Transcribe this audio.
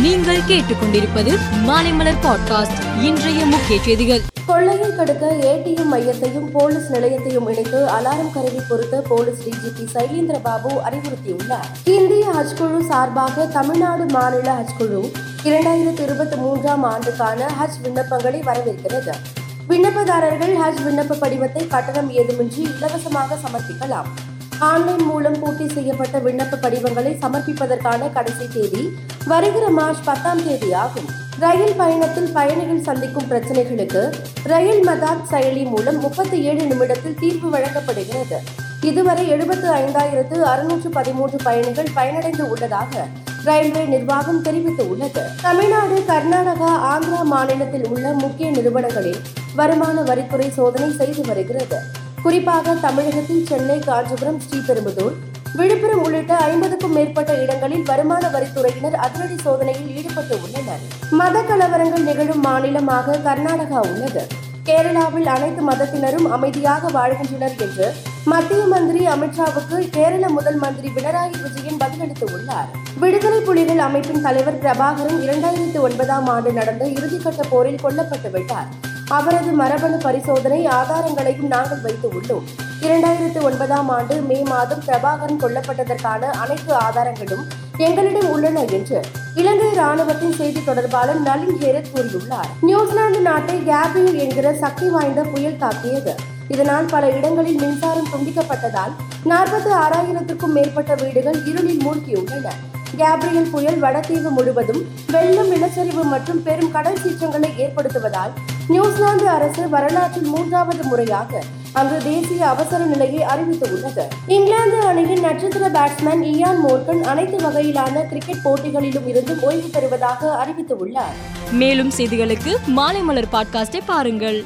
நீங்கள் கேட்டுக்கொண்டிருப்பது மாலைமலர் பாட்காஸ்ட் இன்றைய முக்கிய செய்திகள். கொள்ளையை தடுக்க ஏடிஎம் மையத்தையும் போலீஸ் நிலையத்தையும் இணைத்து அலாரம் கருவி பொருத்த போலீஸ் டிஜிபி சைலேந்திர பாபு அறிவுறுத்தியுள்ளார். இந்திய ஹஜ் குழு சார்பாக தமிழ்நாடு மாநில ஹஜ் குழு இரண்டாயிரத்தி இருபத்தி மூன்றாம் ஆண்டுக்கான ஹஜ் விண்ணப்பங்களை வரவேற்கிறது. விண்ணப்பதாரர்கள் ஹஜ் விண்ணப்ப படிவத்தை கட்டணம் ஏதுமின்றி இலவசமாக சமர்ப்பிக்கலாம். ஆன்லைன் மூலம் பூர்த்தி செய்யப்பட்ட விண்ணப்ப படிவங்களை சமர்ப்பிப்பதற்கான கடைசி தேதி வருகிற மார்ச் பத்தாம் தேதி ஆகும் ரயில் பயணத்தில் பயணிகள் சந்திக்கும் பிரச்சனைகளுக்கு ரயில் மதாத் செயலி மூலம் முப்பத்தி ஏழு நிமிடத்தில் தீர்வு வழங்கப்படுகிறது. இதுவரை எழுபத்து ஐந்தாயிரத்து அறுநூற்று பதிமூன்று பயணிகள் பயனடைந்து உள்ளதாக ரயில்வே நிர்வாகம் தெரிவித்துள்ளது. தமிழ்நாடு கர்நாடகா ஆந்திரா மாநிலத்தில் உள்ள முக்கிய நிறுவனங்களில் வருமான வரித்துறை சோதனை செய்து வருகிறது. குறிப்பாக தமிழகத்தில் சென்னை காஞ்சிபுரம் ஸ்ரீபெரும்புதூர். விழுப்புரம் உள்ளிட்ட ஐம்பதுக்கும் மேற்பட்ட இடங்களில் வருமான வரித்துறையினர் அதிரடி சோதனையில் ஈடுபட்டு உள்ளனர். மத கலவரங்கள் நிகழும் மாநிலமாக கர்நாடகா உள்ளது. கேரளாவில் அனைத்து மதத்தினரும் அமைதியாக வாழ்கின்றனர் என்று மத்திய மந்திரி அமித்ஷாவுக்கு கேரள முதல் மந்திரி பினராயி விஜயன் பதிலளித்து உள்ளார். விடுதலை புலிகள் அமைப்பின் தலைவர் பிரபாகரன் இரண்டாயிரத்தி ஒன்பதாம் ஆண்டு நடந்த இறுதிக்கட்ட போரில் கொல்லப்பட்டு விட்டார். அவரது மரபணு பரிசோதனை ஆதாரங்களையும் நாங்கள் வைத்து உள்ளோம். இரண்டாயிரத்து ஒன்பதாம் ஆண்டு மே மாதம் பிரபாகரன் கொல்லப்பட்டதற்கான அனைத்து ஆதாரங்களும் எங்களிடம் உள்ளன என்று இலங்கை ராணுவத்தின் செய்தி தொடர்பாளர் நளின் ஹேரத் கூறியுள்ளார். நியூசிலாந்து நாட்டை கேப்ரியல் என்கிற சக்தி வாய்ந்த புயல் தாக்கியது. இதனால் பல இடங்களில் மின்சாரம் துண்டிக்கப்பட்டதால் நாற்பத்தி ஆறாயிரத்திற்கும் மேற்பட்ட வீடுகள் இருளில் மூழ்கியுள்ளன. கேப்ரியல் புயல் வடதீவு முழுவதும் வெள்ளம் நிலச்சரிவு மற்றும் பெரும் கடல் சீற்றங்களை ஏற்படுத்துவதால் நியூசிலாந்து அரசு வரலாற்றில் மூன்றாவது முறையாக அங்கு தேசிய அவசர நிலையை அறிவித்துள்ளது. இங்கிலாந்து அணியின் நட்சத்திர பேட்ஸ்மேன் இயான் மோர்கன் அனைத்து வகையிலான கிரிக்கெட் போட்டிகளிலும் இருந்தும் ஓய்வு பெறுவதாக அறிவித்துள்ளார். மேலும் செய்திகளுக்கு மாலை மலர் பாட்காஸ்டை பாருங்கள்.